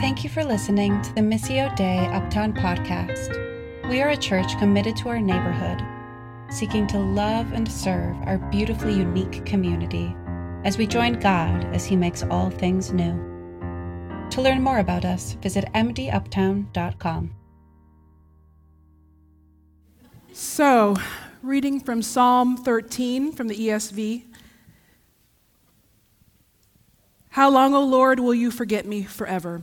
Thank you for listening to the Missio Dei Uptown podcast. We are a church committed to our neighborhood, seeking to love and serve our beautifully unique community as we join God as He makes all things new. To learn more about us, visit mduptown.com. So, reading from Psalm 13 from the ESV. How long, O Lord, will you forget me forever?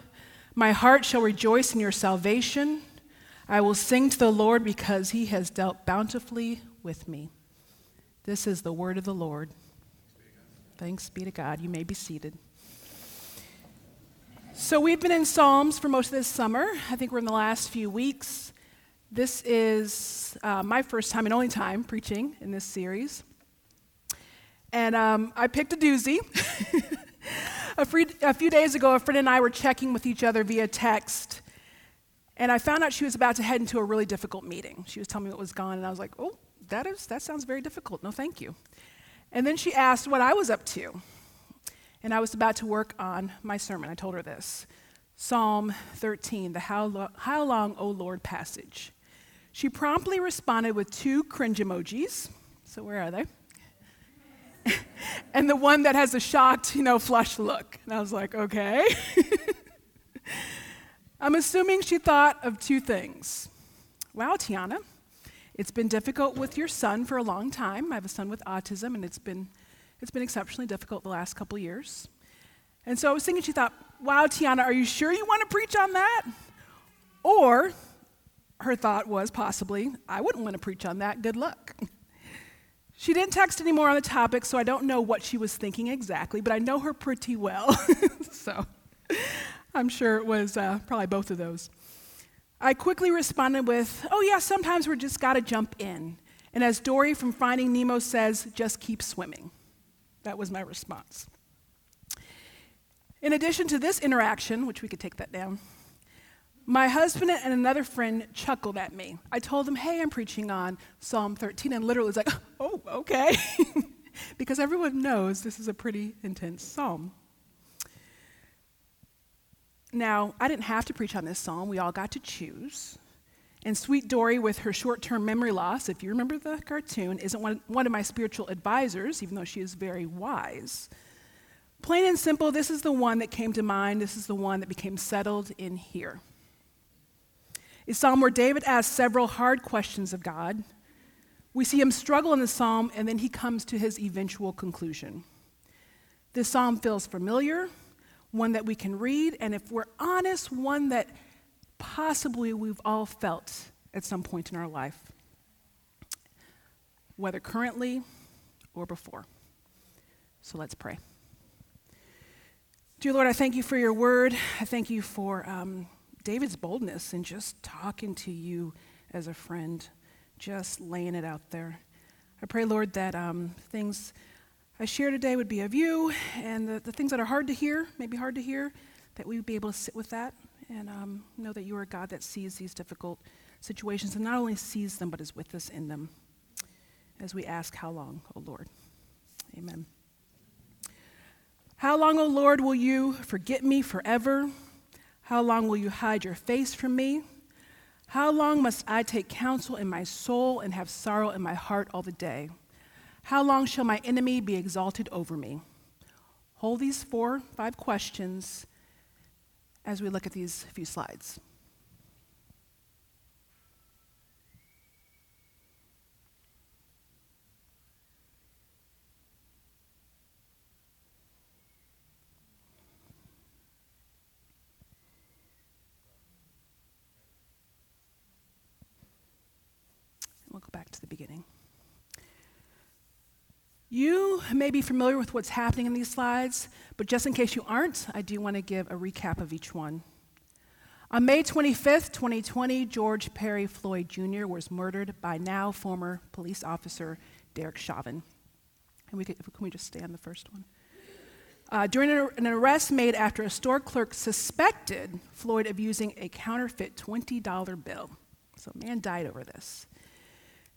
My heart shall rejoice in your salvation. I will sing to the Lord because he has dealt bountifully with me. This is the word of the Lord. Thanks be to God. You may be seated. So, we've been in Psalms for most of this summer. I think we're in the last few weeks. This is uh, my first time and only time preaching in this series. And um, I picked a doozy. a, free, a few days ago, a friend and I were checking with each other via text, and I found out she was about to head into a really difficult meeting. She was telling me what was gone, and I was like, oh, that, is, that sounds very difficult. No, thank you. And then she asked what I was up to. And I was about to work on my sermon. I told her this Psalm 13, the How, Lo- How Long, O Lord passage. She promptly responded with two cringe emojis. So, where are they? and the one that has a shocked, you know, flushed look. And I was like, okay. I'm assuming she thought of two things. Wow, Tiana, it's been difficult with your son for a long time. I have a son with autism, and it's been, it's been exceptionally difficult the last couple years. And so I was thinking, she thought, wow, Tiana, are you sure you want to preach on that? Or her thought was possibly, I wouldn't want to preach on that. Good luck. She didn't text anymore on the topic, so I don't know what she was thinking exactly, but I know her pretty well. so I'm sure it was uh, probably both of those. I quickly responded with, Oh, yeah, sometimes we're just got to jump in. And as Dory from Finding Nemo says, just keep swimming. That was my response. In addition to this interaction, which we could take that down, my husband and another friend chuckled at me. I told them, hey, I'm preaching on Psalm 13, and literally was like, oh, okay. because everyone knows this is a pretty intense psalm. Now, I didn't have to preach on this psalm, we all got to choose. And Sweet Dory, with her short term memory loss, if you remember the cartoon, isn't one, one of my spiritual advisors, even though she is very wise. Plain and simple, this is the one that came to mind. This is the one that became settled in here. A psalm where David asks several hard questions of God. We see him struggle in the psalm, and then he comes to his eventual conclusion. This psalm feels familiar, one that we can read, and if we're honest, one that possibly we've all felt at some point in our life, whether currently or before. So let's pray. Dear Lord, I thank you for your word. I thank you for um, David's boldness in just talking to you as a friend, just laying it out there. I pray, Lord, that um, things I share today would be of you, and the, the, things that are hard to hear, maybe hard to hear, that we would be able to sit with that and um, know that you are a God that sees these difficult situations and not only sees them, but is with us in them. As we ask, How long, O Lord? Amen. How long, O Lord, will you forget me forever? How long will you hide your face from me? How long must I take counsel in my soul and have sorrow in my heart all the day? How long shall my enemy be exalted over me? Hold these four, five questions as we look at these few slides. Beginning. You may be familiar with what's happening in these slides, but just in case you aren't, I do want to give a recap of each one. On May 25th, 2020, George Perry Floyd Jr. was murdered by now former police officer Derek Chauvin. And we could, can we just stand the first one? Uh, during an arrest made after a store clerk suspected Floyd of using a counterfeit $20 bill. So, a man died over this.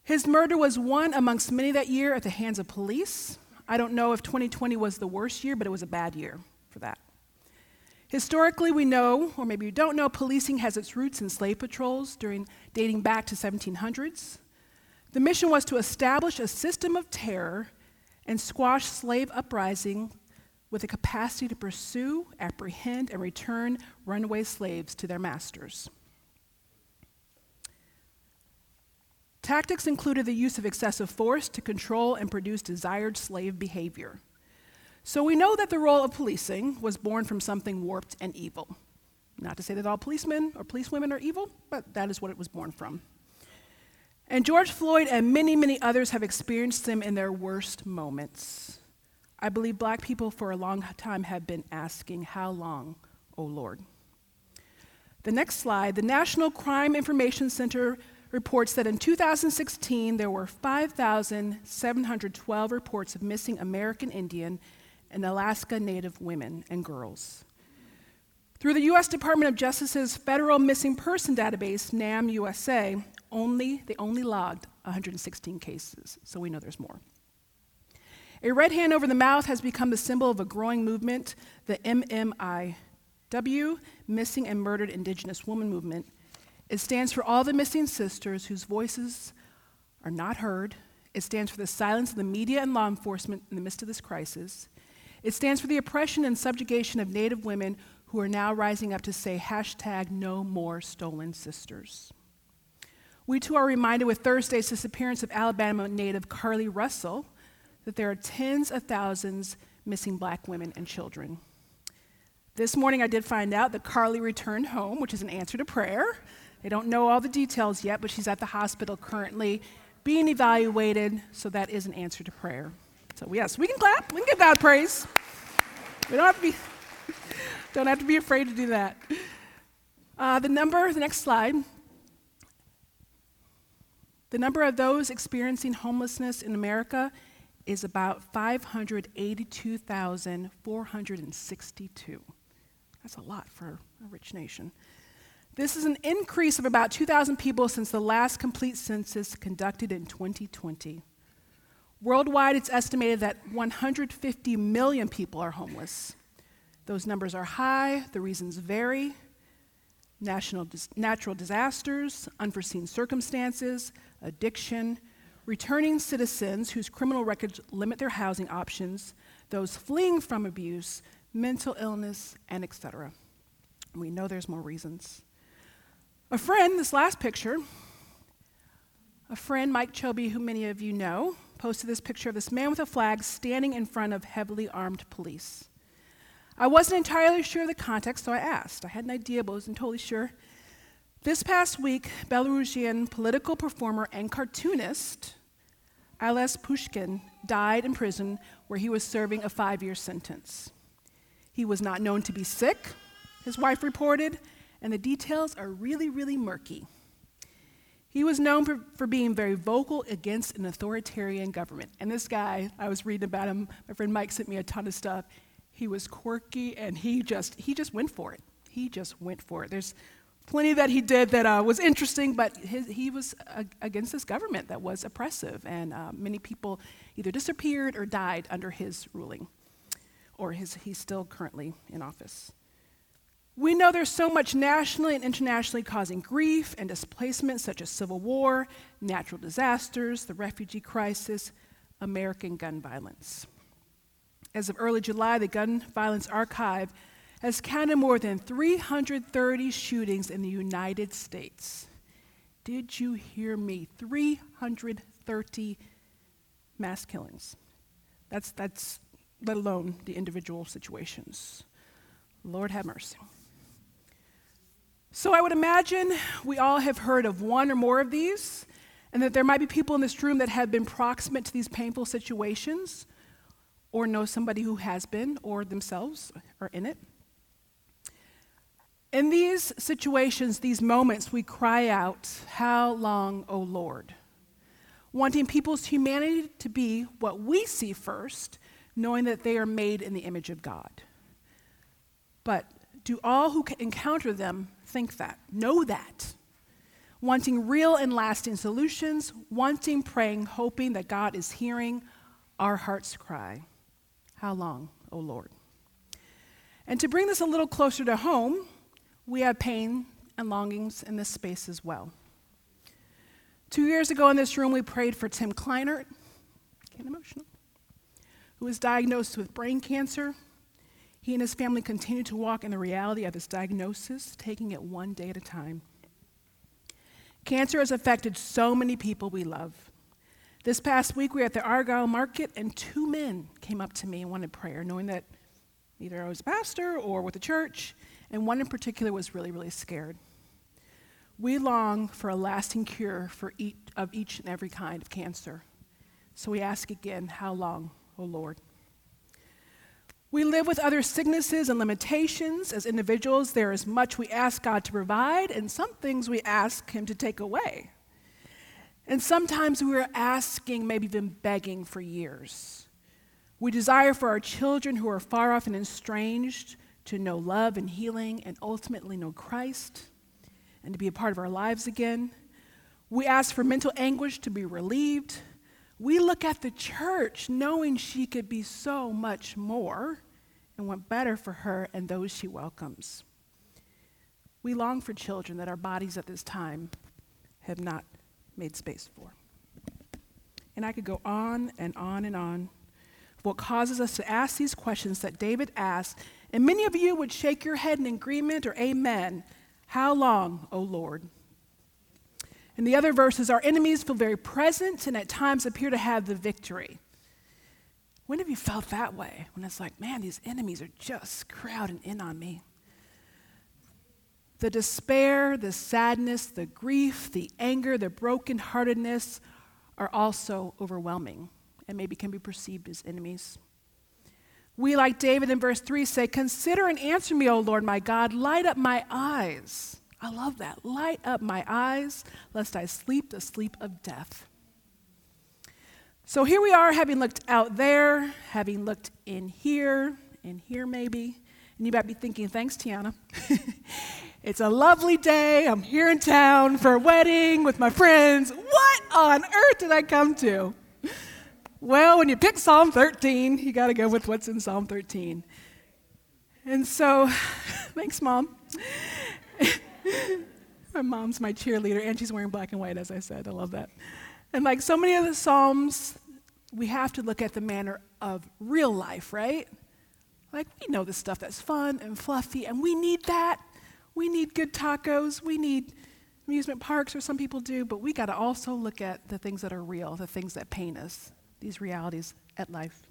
His murder was one amongst many that year at the hands of police. I don't know if 2020 was the worst year, but it was a bad year for that. Historically, we know, or maybe you don't know, policing has its roots in slave patrols during, dating back to 1700s. The mission was to establish a system of terror and squash slave uprising with the capacity to pursue, apprehend, and return runaway slaves to their masters. Tactics included the use of excessive force to control and produce desired slave behavior. So we know that the role of policing was born from something warped and evil. Not to say that all policemen or policewomen are evil, but that is what it was born from. And George Floyd and many, many others have experienced them in their worst moments. I believe black people for a long time have been asking, How long, O oh Lord? The next slide the National Crime Information Center reports that in 2016 there were 5,712 reports of missing American Indian and Alaska Native women and girls. Through the U.S. Department of Justice's Federal Missing Person Database, NAM USA, only, they only logged 116 cases, so we know there's more. A red hand over the mouth has become the symbol of a growing movement, the MMIW, Missing and Murdered Indigenous Woman Movement. It stands for all the missing sisters whose voices are not heard. It stands for the silence of the media and law enforcement in the midst of this crisis. It stands for the oppression and subjugation of Native women who are now rising up to say hashtag no more stolen sisters. We too are reminded with Thursday's disappearance of Alabama native Carlee Russell that there are tens of thousands missing black women and children. This morning I did find out that Carlee returned home, which is an answer to prayer. I don't know all the details yet, but she's at the hospital currently being evaluated, so that is an answer to prayer. So, yes, we can clap. We can give God praise. We don't have to be, don't have to be afraid to do that. Uh, the number, the next slide. The number of those experiencing homelessness in America is about 582,462. That's a lot for a rich nation. This is an increase of about 2,000 people since the last complete census conducted in 2020. Worldwide, it's estimated that 150 million people are homeless. Those numbers are high, the reasons vary national, natural disasters, unforeseen circumstances, addiction, returning citizens whose criminal records limit their housing options, those fleeing from abuse, mental illness, and etc. We know there's more reasons. A friend, this last picture, a friend, Mike Chobe, who many of you know, posted this picture of this man with a flag standing in front of heavily armed police. I wasn't entirely sure of the context, so I asked. I had an idea, but wasn't totally sure. This past week, Belarusian political performer and cartoonist Ales Pushkin died in prison where he was serving a five year sentence. He was not known to be sick, his wife reported, and the details are really, really murky. He was known for, for being very vocal against an authoritarian government. And this guy, I was reading about him, my friend Mike sent me a ton of stuff. He was quirky and he just, he just went for it. He just went for it. There's plenty that he did that uh, was interesting, but his, he was uh, against this government that was oppressive, and uh, many people either disappeared or died under his ruling, or his, he's still currently in office. We know there's so much nationally and internationally causing grief and displacement, such as civil war, natural disasters, the refugee crisis, American gun violence. As of early July, the Gun Violence Archive has counted more than 330 shootings in the United States. Did you hear me? 330 mass killings. That's, that's let alone the individual situations. Lord have mercy. So I would imagine we all have heard of one or more of these, and that there might be people in this room that have been proximate to these painful situations or know somebody who has been or themselves are in it. In these situations, these moments, we cry out, How long, O Lord? Wanting people's humanity to be what we see first, knowing that they are made in the image of God. But do all who encounter them think that, know that? Wanting real and lasting solutions, wanting, praying, hoping that God is hearing our heart's cry. How long, O Lord? And to bring this a little closer to home, we have pain and longings in this space as well. Two years ago in this room, we prayed for Tim Kleinert, getting emotional, who was diagnosed with brain cancer. He and his family continue to walk in the reality of his diagnosis, taking it one day at a time. Cancer has affected so many people we love. This past week, we were at the Argyle Market, and two men came up to me and wanted prayer, knowing that either I was a pastor or with the church, and one in particular was really, really scared. We long for a lasting cure for each, of each and every kind of cancer. So we ask again, How long, O Lord? We live with other sicknesses and limitations. As individuals, there is much we ask God to provide, and some things we ask Him to take away. And sometimes we're asking, maybe even begging for years. We desire for our children who are far off and estranged to know love and healing and ultimately know Christ and to be a part of our lives again. We ask for mental anguish to be relieved. We look at the church knowing she could be so much more and want better for her and those she welcomes. We long for children that our bodies at this time have not made space for. And I could go on and on and on. What causes us to ask these questions that David asked and many of you would shake your head in agreement or amen. How long, O Lord? In the other verses, our enemies feel very present and at times appear to have the victory. When have you felt that way? When it's like, man, these enemies are just crowding in on me. The despair, the sadness, the grief, the anger, the brokenheartedness are also overwhelming and maybe can be perceived as enemies. We, like David in verse 3, say, Consider and answer me, O Lord my God. Light up my eyes. I love that. Light up my eyes, lest I sleep the sleep of death. So here we are, having looked out there, having looked in here, in here maybe. And you might be thinking, Thanks, Tiana. it's a lovely day. I'm here in town for a wedding with my friends. What on earth did I come to? Well, when you pick Psalm 13, you got to go with what's in Psalm 13. And so, thanks, Mom. my mom's my cheerleader, and she's wearing black and white, as I said. I love that. And like so many of the Psalms, we have to look at the manner of real life, right? Like, we know the stuff that's fun and fluffy, and we need that. We need good tacos. We need amusement parks, or some people do, but we got to also look at the things that are real, the things that pain us, these realities at life.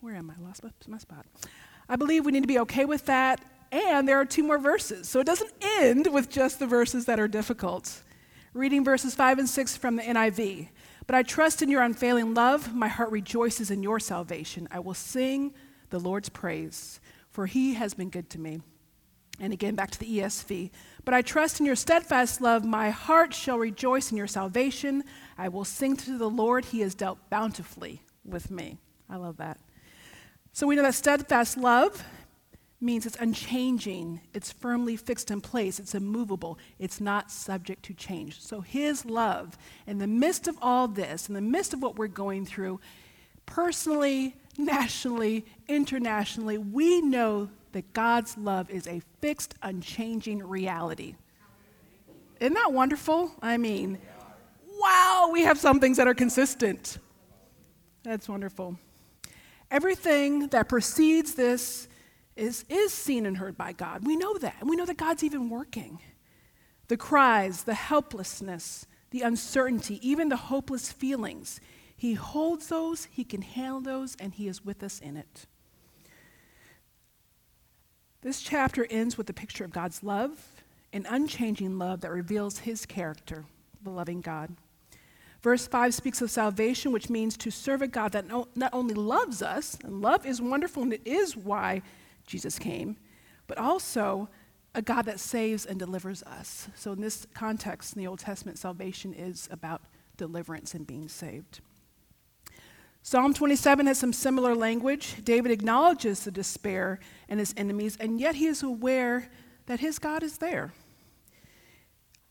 Where am I? Lost my spot. I believe we need to be okay with that. And there are two more verses. So it doesn't end with just the verses that are difficult. Reading verses 5 and 6 from the NIV. But I trust in your unfailing love. My heart rejoices in your salvation. I will sing the Lord's praise, for he has been good to me. And again, back to the ESV. But I trust in your steadfast love. My heart shall rejoice in your salvation. I will sing to the Lord. He has dealt bountifully with me. I love that. So we know that steadfast love means it's unchanging, it's firmly fixed in place, it's immovable, it's not subject to change. So his love, in the midst of all this, in the midst of what we're going through, personally, nationally, internationally, we know that God's love is a fixed, unchanging reality. Isn't that wonderful? I mean, wow, we have some things that are consistent. That's wonderful. Everything that precedes this is, is seen and heard by God. We know that. And we know that God's even working. The cries, the helplessness, the uncertainty, even the hopeless feelings. He holds those, He can handle those, and He is with us in it. This chapter ends with a picture of God's love an unchanging love that reveals his character, the loving God. Verse 5 speaks of salvation, which means to serve a God that no, not only loves us, and love is wonderful, and it is why Jesus came, but also a God that saves and delivers us. So, in this context, in the Old Testament, salvation is about deliverance and being saved. Psalm 27 has some similar language. David acknowledges the despair and his enemies, and yet he is aware that his God is there.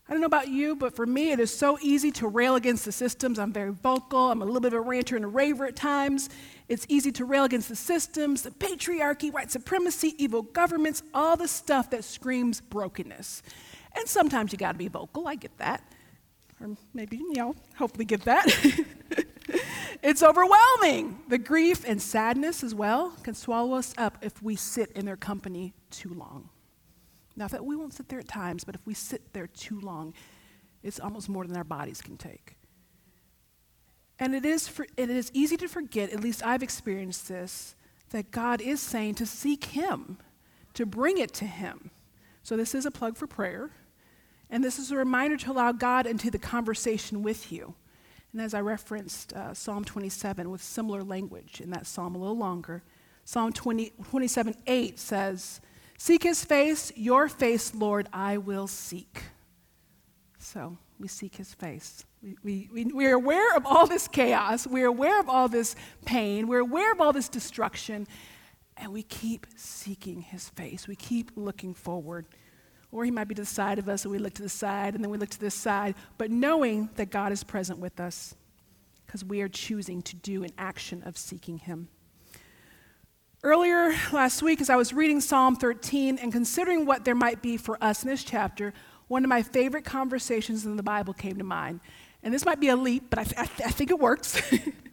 I don't know about you, but for me, it is so easy to rail against the systems. I'm very vocal. I'm a little bit of a ranter and a raver at times. It's easy to rail against the systems, the patriarchy, white supremacy, evil governments, all the stuff that screams brokenness. And sometimes you got to be vocal. I get that. Or maybe, you know, hopefully get that. it's overwhelming. The grief and sadness as well can swallow us up if we sit in their company too long. Now, that we won't sit there at times, but if we sit there too long, it's almost more than our bodies can take. And it is, for, it is easy to forget, at least I've experienced this, that God is saying to seek Him, to bring it to Him. So, this is a plug for prayer. And this is a reminder to allow God into the conversation with you. And as I referenced uh, Psalm 27 with similar language in that psalm a little longer, Psalm 20, 27 8 says, Seek his face, your face, Lord, I will seek. So we seek his face. We, we, we, we are aware of all this chaos. We're aware of all this pain. We're aware of all this destruction. And we keep seeking his face. We keep looking forward. Or he might be to the side of us, and we look to the side, and then we look to this side, but knowing that God is present with us because we are choosing to do an action of seeking him. Earlier last week, as I was reading Psalm 13 and considering what there might be for us in this chapter, one of my favorite conversations in the Bible came to mind. And this might be a leap, but I, th- I, th- I think it works.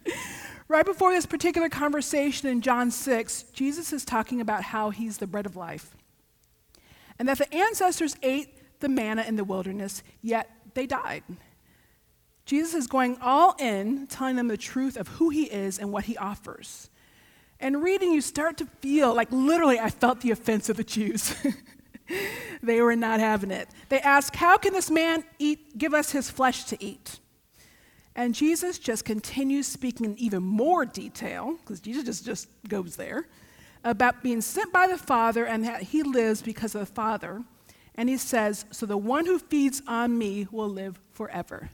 right before this particular conversation in John 6, Jesus is talking about how he's the bread of life. And that the ancestors ate the manna in the wilderness, yet they died. Jesus is going all in, telling them the truth of who he is and what he offers. And reading, you start to feel like literally, I felt the offense of the Jews. they were not having it. They ask, How can this man eat, give us his flesh to eat? And Jesus just continues speaking in even more detail, because Jesus just, just goes there, about being sent by the Father and that he lives because of the Father. And he says, So the one who feeds on me will live forever.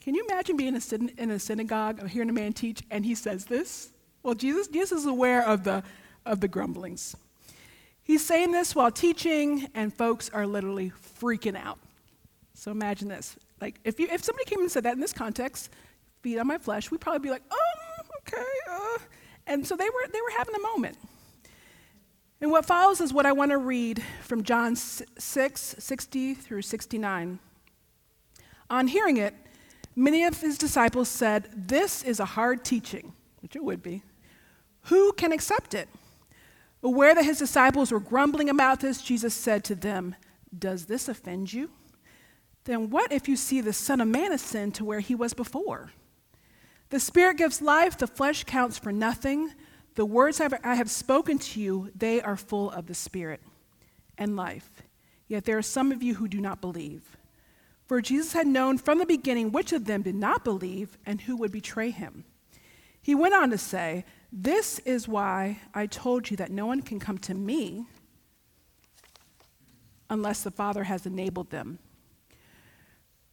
Can you imagine being in a synagogue or hearing a man teach and he says this? Well, Jesus, Jesus is aware of the, of the grumblings. He's saying this while teaching, and folks are literally freaking out. So imagine this. Like, if, you, if somebody came and said that in this context, feed on my flesh, we'd probably be like, oh, okay. Uh. And so they were, they were having a moment. And what follows is what I want to read from John 6, 60 through 69. On hearing it, many of his disciples said, This is a hard teaching which it would be, who can accept it? Aware that his disciples were grumbling about this, Jesus said to them, Does this offend you? Then what if you see the Son of Man ascend to where he was before? The Spirit gives life, the flesh counts for nothing. The words I have spoken to you, they are full of the Spirit and life. Yet there are some of you who do not believe. For Jesus had known from the beginning which of them did not believe and who would betray him. He went on to say, This is why I told you that no one can come to me unless the Father has enabled them.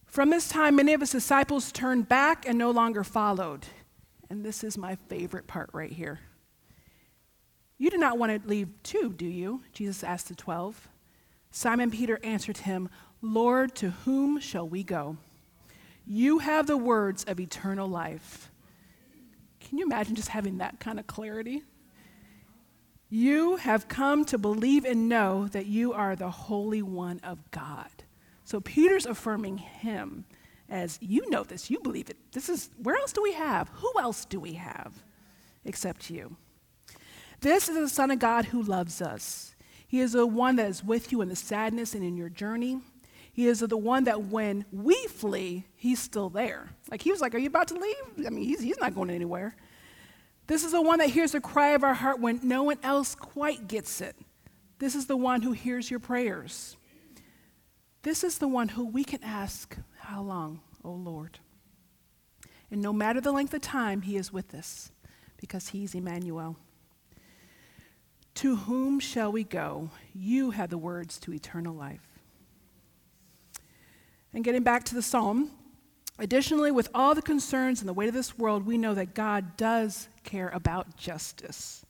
From this time, many of his disciples turned back and no longer followed. And this is my favorite part right here. You do not want to leave too, do you? Jesus asked the twelve. Simon Peter answered him, Lord, to whom shall we go? You have the words of eternal life. Can you imagine just having that kind of clarity? You have come to believe and know that you are the Holy One of God. So Peter's affirming him as you know this, you believe it. This is where else do we have? Who else do we have except you? This is the Son of God who loves us. He is the one that is with you in the sadness and in your journey. He is the one that when we flee, he's still there. Like he was like, Are you about to leave? I mean, he's, he's not going anywhere. This is the one that hears the cry of our heart when no one else quite gets it. This is the one who hears your prayers. This is the one who we can ask, How long, O Lord? And no matter the length of time, he is with us because he's Emmanuel. To whom shall we go? You have the words to eternal life. And getting back to the psalm, additionally, with all the concerns and the weight of this world, we know that God does care about justice.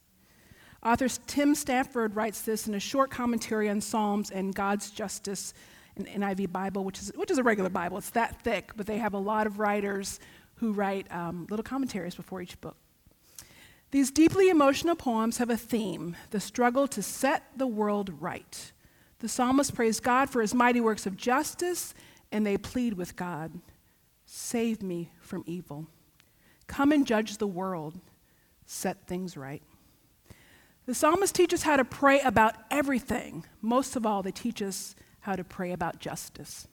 Author Tim Stafford writes this in a short commentary on Psalms and God's justice in NIV Bible, which is, which is a regular Bible. It's that thick, but they have a lot of writers who write um, little commentaries before each book. These deeply emotional poems have a theme the struggle to set the world right. The psalmist praise God for his mighty works of justice and they plead with God Save me from evil. Come and judge the world. Set things right. The psalmist teaches us how to pray about everything. Most of all, they teach us how to pray about justice.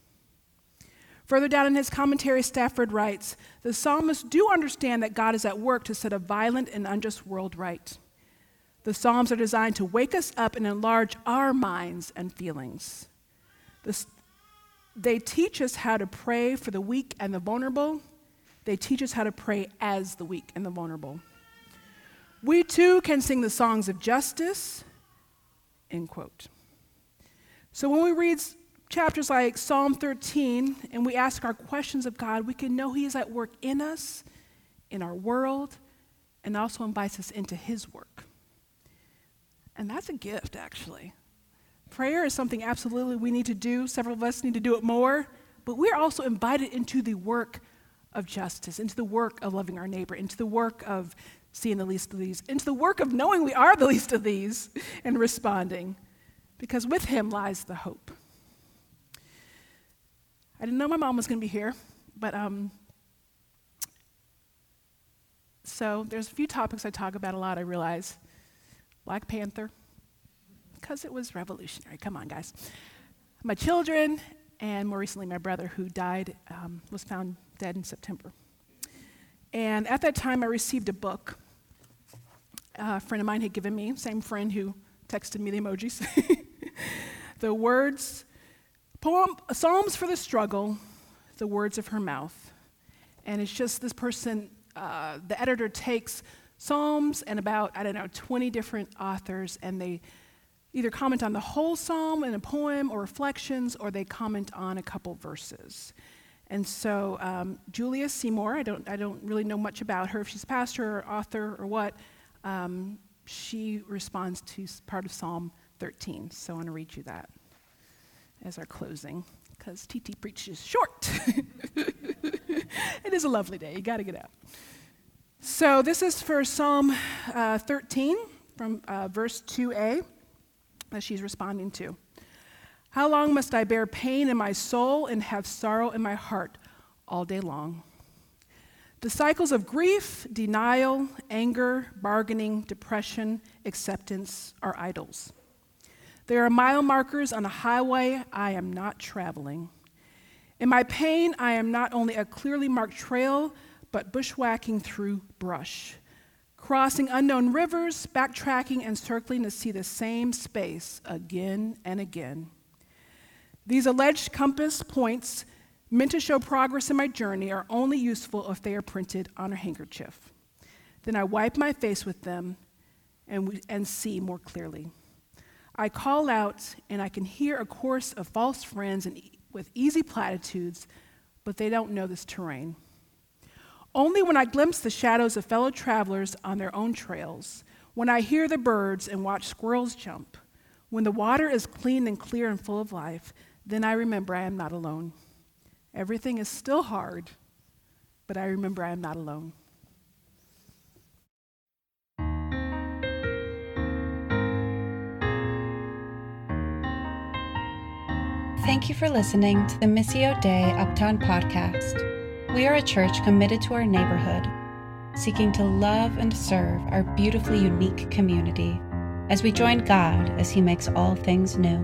Further down in his commentary, Stafford writes The psalmists do understand that God is at work to set a violent and unjust world right. The Psalms are designed to wake us up and enlarge our minds and feelings. The, they teach us how to pray for the weak and the vulnerable. They teach us how to pray as the weak and the vulnerable. We too can sing the songs of justice, end quote. So when we read chapters like Psalm 13 and we ask our questions of God, we can know He is at work in us, in our world, and also invites us into His work. And that's a gift, actually. Prayer is something absolutely we need to do. Several of us need to do it more. But we're also invited into the work of justice, into the work of loving our neighbor, into the work of seeing the least of these, into the work of knowing we are the least of these and responding. Because with him lies the hope. I didn't know my mom was going to be here, but um, so there's a few topics I talk about a lot, I realize. Black Panther, because it was revolutionary. Come on, guys. My children, and more recently, my brother, who died, um, was found dead in September. And at that time, I received a book a friend of mine had given me, same friend who texted me the emojis. the words, poem, Psalms for the Struggle, the words of her mouth. And it's just this person, uh, the editor takes Psalms and about, I don't know, 20 different authors, and they either comment on the whole psalm in a poem or reflections, or they comment on a couple verses. And so um, Julia Seymour, I don't, I don't really know much about her, if she's a pastor or author or what, um, she responds to part of Psalm 13. So I want to read you that as our closing, because TT preaches short. it is a lovely day. You got to get out. So this is for Psalm uh, 13 from uh, verse 2a that she's responding to. How long must I bear pain in my soul and have sorrow in my heart all day long? The cycles of grief, denial, anger, bargaining, depression, acceptance are idols. There are mile markers on a highway I am not traveling. In my pain, I am not only a clearly marked trail, but bushwhacking through brush crossing unknown rivers, backtracking and circling to see the same space again and again. These alleged compass points, meant to show progress in my journey, are only useful if they are printed on a handkerchief. Then I wipe my face with them and, and see more clearly. I call out, and I can hear a chorus of false friends and, with easy platitudes, but they don't know this terrain. Only when I glimpse the shadows of fellow travelers on their own trails, when I hear the birds and watch squirrels jump, when the water is clean and clear and full of life, then I remember I am not alone. Everything is still hard, but I remember I am not alone. Thank you for listening to the Missio Dei Uptown podcast. We are a church committed to our neighborhood, seeking to love and serve our beautifully unique community as we join God as He makes all things new.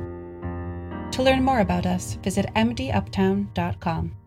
To learn more about us, visit mduptown.com.